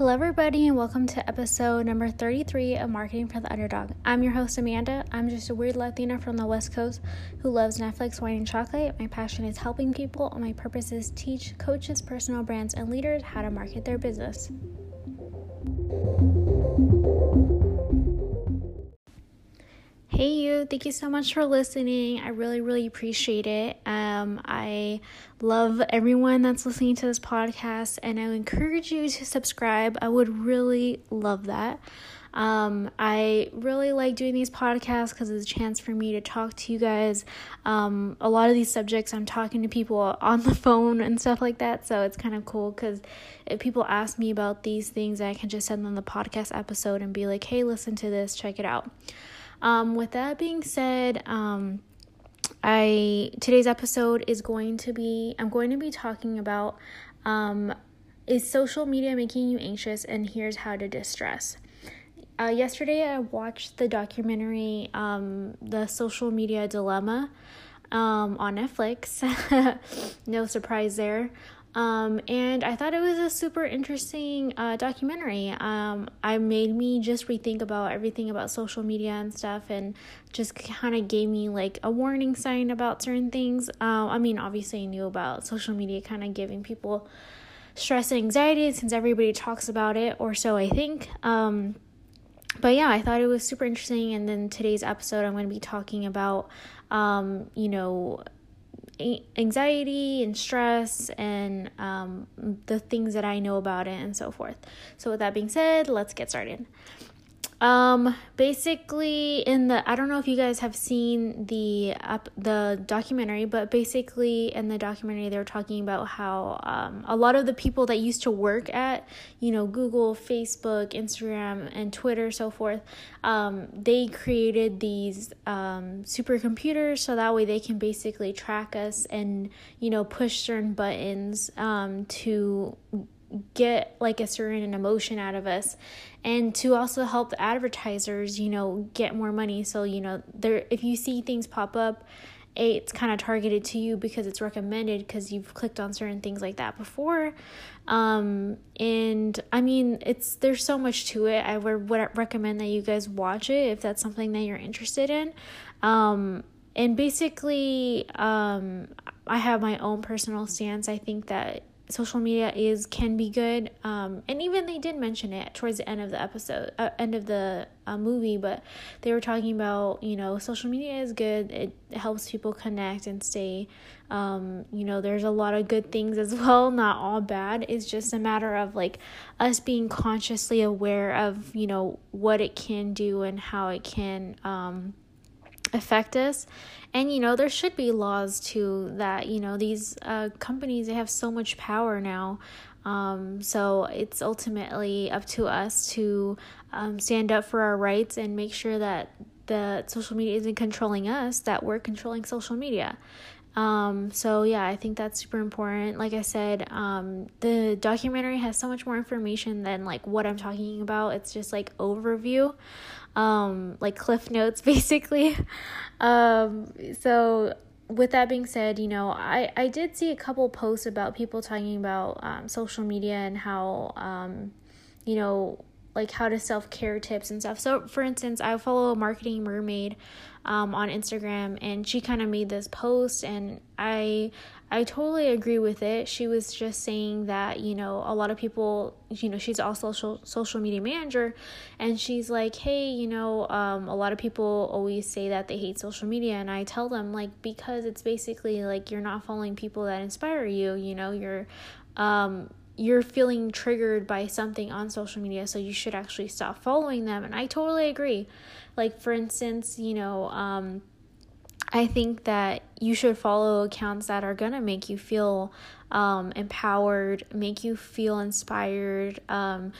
Hello, everybody, and welcome to episode number 33 of Marketing for the Underdog. I'm your host, Amanda. I'm just a weird Latina from the West Coast who loves Netflix, wine, and chocolate. My passion is helping people, and my purpose is teach coaches, personal brands, and leaders how to market their business. Hey, you. Thank you so much for listening. I really, really appreciate it. Um, I love everyone that's listening to this podcast, and I encourage you to subscribe. I would really love that. Um, I really like doing these podcasts because it's a chance for me to talk to you guys. Um, a lot of these subjects, I'm talking to people on the phone and stuff like that, so it's kind of cool because if people ask me about these things, I can just send them the podcast episode and be like, hey, listen to this, check it out. Um, with that being said, um, I today's episode is going to be I'm going to be talking about um, is social media making you anxious and here's how to distress. Uh, yesterday I watched the documentary um, The Social Media Dilemma um, on Netflix. no surprise there. Um, and I thought it was a super interesting uh, documentary. Um, I made me just rethink about everything about social media and stuff, and just kind of gave me like a warning sign about certain things. Uh, I mean, obviously, I knew about social media kind of giving people stress and anxiety since everybody talks about it, or so I think. Um, but yeah, I thought it was super interesting. And then today's episode, I'm going to be talking about, um, you know, anxiety and stress and um, the things that I know about it and so forth. So, with that being said, let's get started. Um, basically, in the I don't know if you guys have seen the up the documentary, but basically in the documentary they're talking about how um, a lot of the people that used to work at you know Google, Facebook, Instagram, and Twitter, so forth, um, they created these um, supercomputers so that way they can basically track us and you know push certain buttons um, to get like a certain emotion out of us. And to also help the advertisers you know get more money. So you know there if you see things pop up it's kind of targeted to you because it's recommended because you've clicked on certain things like that before. Um and i mean it's there's so much to it. I would, would recommend that you guys watch it if that's something that you're interested in. Um and basically um i have my own personal stance. I think that social media is can be good. Um, and even they did mention it towards the end of the episode uh, end of the uh, movie but they were talking about you know social media is good. It helps people connect and stay um, you know there's a lot of good things as well not all bad. It's just a matter of like us being consciously aware of you know what it can do and how it can um, affect us. And you know there should be laws too that you know these uh, companies they have so much power now. Um, so it's ultimately up to us to um, stand up for our rights and make sure that the social media isn't controlling us that we're controlling social media um, so yeah, I think that's super important. Like I said, um, the documentary has so much more information than like what I'm talking about. It's just like overview um, like cliff notes basically. um, so with that being said, you know, I, I did see a couple posts about people talking about um, social media and how, um, you know, like how to self care tips and stuff. So, for instance, I follow a marketing mermaid um, on Instagram, and she kind of made this post, and I I totally agree with it. She was just saying that, you know, a lot of people, you know, she's also social social media manager and she's like, "Hey, you know, um, a lot of people always say that they hate social media." And I tell them like because it's basically like you're not following people that inspire you, you know, you're um you're feeling triggered by something on social media, so you should actually stop following them. And I totally agree. Like for instance, you know, um I think that you should follow accounts that are going to make you feel um, empowered, make you feel inspired, um,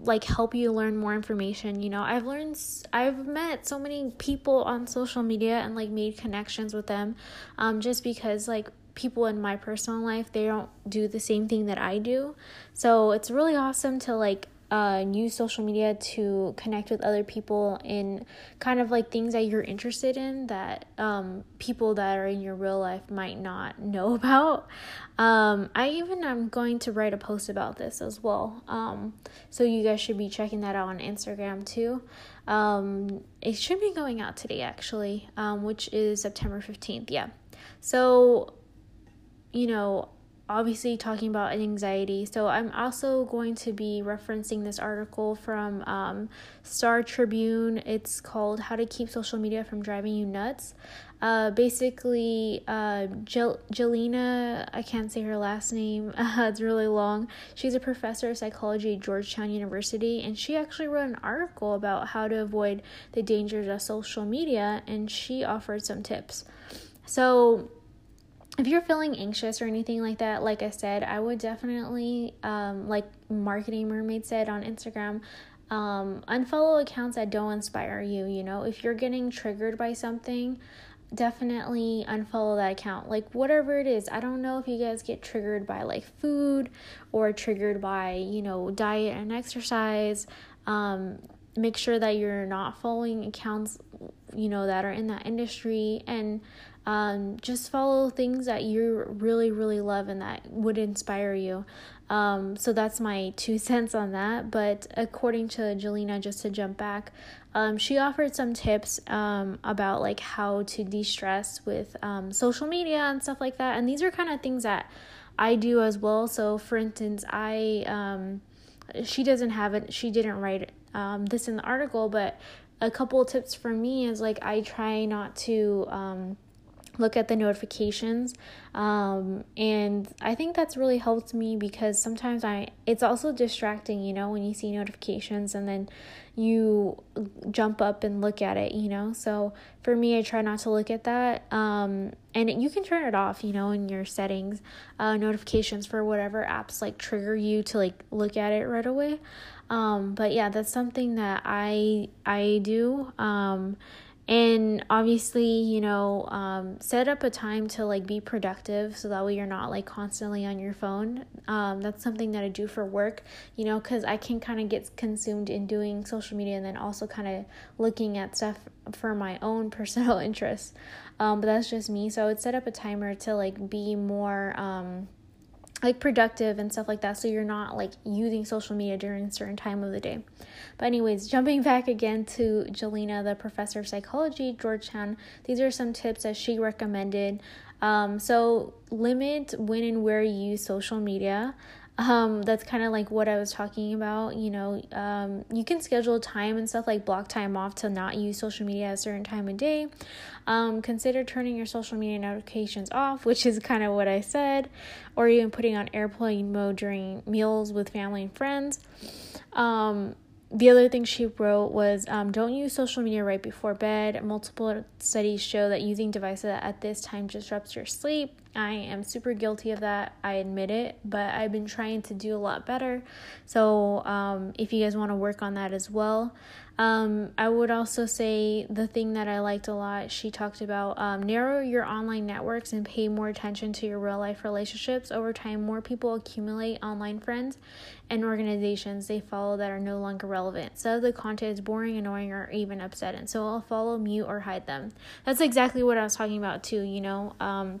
like help you learn more information. You know, I've learned, I've met so many people on social media and like made connections with them um, just because like people in my personal life they don't do the same thing that I do. So it's really awesome to like uh, use social media to connect with other people in kind of like things that you're interested in that um, people that are in your real life might not know about. Um, I even am going to write a post about this as well. Um, so you guys should be checking that out on Instagram too. Um, it should be going out today actually, um, which is September 15th. Yeah. So, you know, obviously talking about anxiety. So I'm also going to be referencing this article from um, Star Tribune. It's called "How to Keep Social Media from Driving You Nuts." Uh, basically, uh, Jel- Jelena, I can't say her last name, it's really long. She's a professor of psychology at Georgetown University, and she actually wrote an article about how to avoid the dangers of social media, and she offered some tips. So, if you're feeling anxious or anything like that, like I said, I would definitely, um, like Marketing Mermaid said on Instagram, um, unfollow accounts that don't inspire you. You know, if you're getting triggered by something, definitely unfollow that account. Like, whatever it is, I don't know if you guys get triggered by like food or triggered by, you know, diet and exercise. Um, make sure that you're not following accounts, you know, that are in that industry and um, just follow things that you really, really love and that would inspire you. Um, so that's my two cents on that. But according to Jelena, just to jump back, um, she offered some tips um, about like how to de-stress with um, social media and stuff like that. And these are kind of things that I do as well. So for instance, I um, she doesn't have it. She didn't write um, this in the article, but a couple tips for me is like I try not to um, look at the notifications um, and i think that's really helped me because sometimes i it's also distracting you know when you see notifications and then you jump up and look at it you know? So for me i try not to look at that um, and you can turn it off you know in your settings uh, notifications for whatever apps like trigger you to like look at it right away um, but yeah that's something that i i do um, and obviously you know um, set up a time to like be productive so that way you're not like constantly on your phone. Um, that's something that i do for work you know because i can kind of get consumed in doing social media and then also kind of looking at stuff for my own personal interests. Um, but that's just me. So i would set up a timer to like be more um, like productive and stuff like that so you're not like using social media during a certain time of the day. But anyways jumping back again to jelena the professor of psychology georgetown these are some tips that she recommended. Um, so limit when and where you use social media um, that's kind of like what I was talking about. You know, um, you can schedule time and stuff like block time off to not use social media at a certain time of day. Um, consider turning your social media notifications off, which is kind of what I said, or even putting on airplane mode during meals with family and friends. Um, the other thing she wrote was um, don't use social media right before bed. Multiple studies show that using devices at this time disrupts your sleep. I am super guilty of that. I admit it, but I've been trying to do a lot better. So, um, if you guys want to work on that as well, um, I would also say the thing that I liked a lot, she talked about um, narrow your online networks and pay more attention to your real life relationships. Over time, more people accumulate online friends and organizations they follow that are no longer relevant. So the content is boring, annoying, or even upsetting. So I'll follow, mute, or hide them. That's exactly what I was talking about, too, you know. Um,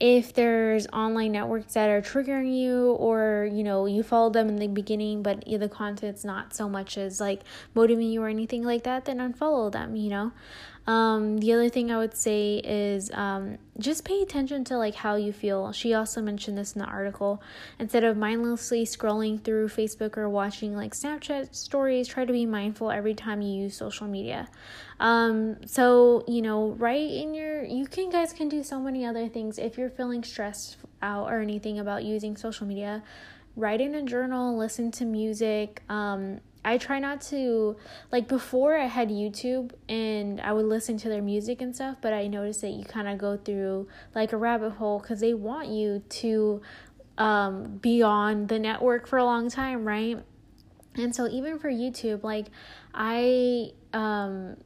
if there's online networks that are triggering you or you know you follow them in the beginning but the content's not so much as like motivating you or anything like that then unfollow them you know um, the other thing I would say is um, just pay attention to like how you feel. She also mentioned this in the article. Instead of mindlessly scrolling through Facebook or watching like Snapchat stories, try to be mindful every time you use social media. Um, so you know, right in your. You can guys can do so many other things if you're feeling stressed out or anything about using social media. Write in a journal, listen to music. Um, I try not to like before I had YouTube and I would listen to their music and stuff, but I noticed that you kind of go through like a rabbit hole cuz they want you to um be on the network for a long time, right? And so even for YouTube, like I um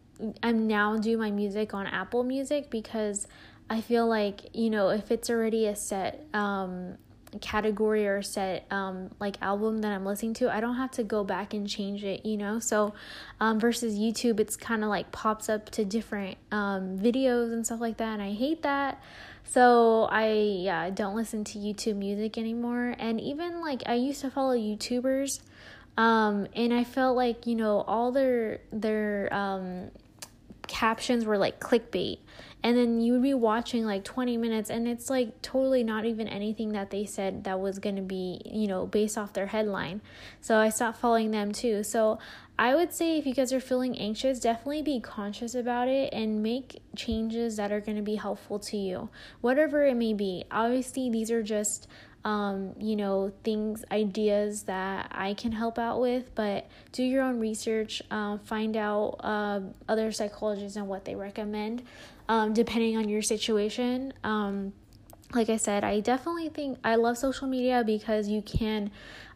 I'm now do my music on Apple Music because I feel like, you know, if it's already a set um category or set um, like album that I'm listening to, I don't have to go back and change it, you know. So um, versus YouTube, it's kind of like pops up to different um, videos and stuff like that, and I hate that. So I yeah, don't listen to YouTube music anymore. And even like I used to follow YouTubers um and I felt like, you know, all their their um captions were like clickbait. And then you would be watching like 20 minutes and it's like totally not even anything that they said that was going to be you know based off their headline. So i stopped following them too. So i would say if you guys are feeling anxious definitely be conscious about it and make changes that are going to be helpful to you whatever it may be. Obviously these are just um, you know, things, ideas that I can help out with, but do your own research, uh, find out uh, other psychologists and what they recommend um, depending on your situation. Um, like I said, I definitely think I love social media because you can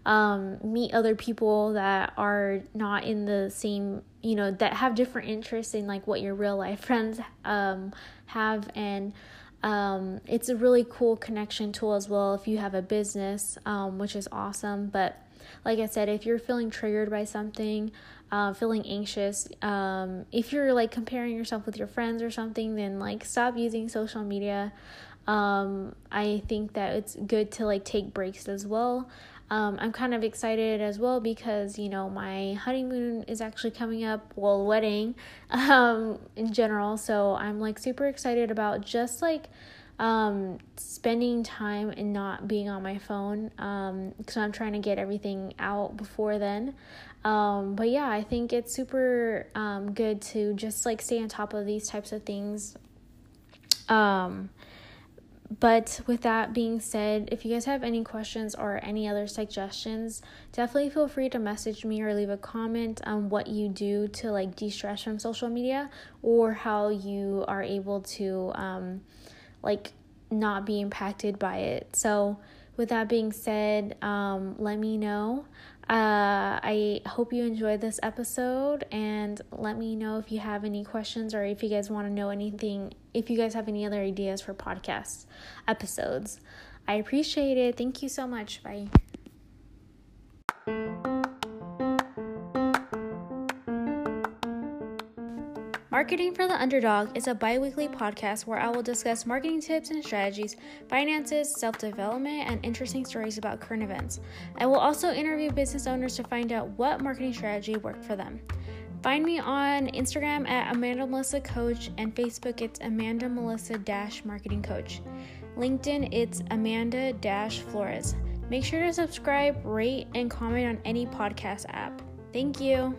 um, meet other people that are not in the same, you know, that have different interests in like what your real life friends um, have. And um, it's a really cool connection tool as well if you have a business, um, which is awesome. But like I said, if you're feeling triggered by something, uh, feeling anxious, um, if you're like comparing yourself with your friends or something, then like stop using social media. Um, I think that it's good to like take breaks as well. Um, I'm kind of excited as well because you know my honeymoon is actually coming up, well, wedding, um, in general. So I'm like super excited about just like um, spending time and not being on my phone because um, I'm trying to get everything out before then. Um, but yeah, I think it's super um, good to just like stay on top of these types of things. Um, but with that being said, if you guys have any questions or any other suggestions, definitely feel free to message me or leave a comment on what you do to like de stress from social media or how you are able to um, like not be impacted by it. So, with that being said, um, let me know. Uh, I hope you enjoyed this episode and let me know if you have any questions or if you guys want to know anything, if you guys have any other ideas for podcast episodes. I appreciate it. Thank you so much. Bye. Marketing for the Underdog is a bi weekly podcast where I will discuss marketing tips and strategies, finances, self development, and interesting stories about current events. I will also interview business owners to find out what marketing strategy worked for them. Find me on Instagram at Amanda Melissa Coach and Facebook it's Amanda Melissa Dash Marketing Coach. LinkedIn it's Amanda Dash Flores. Make sure to subscribe, rate, and comment on any podcast app. Thank you.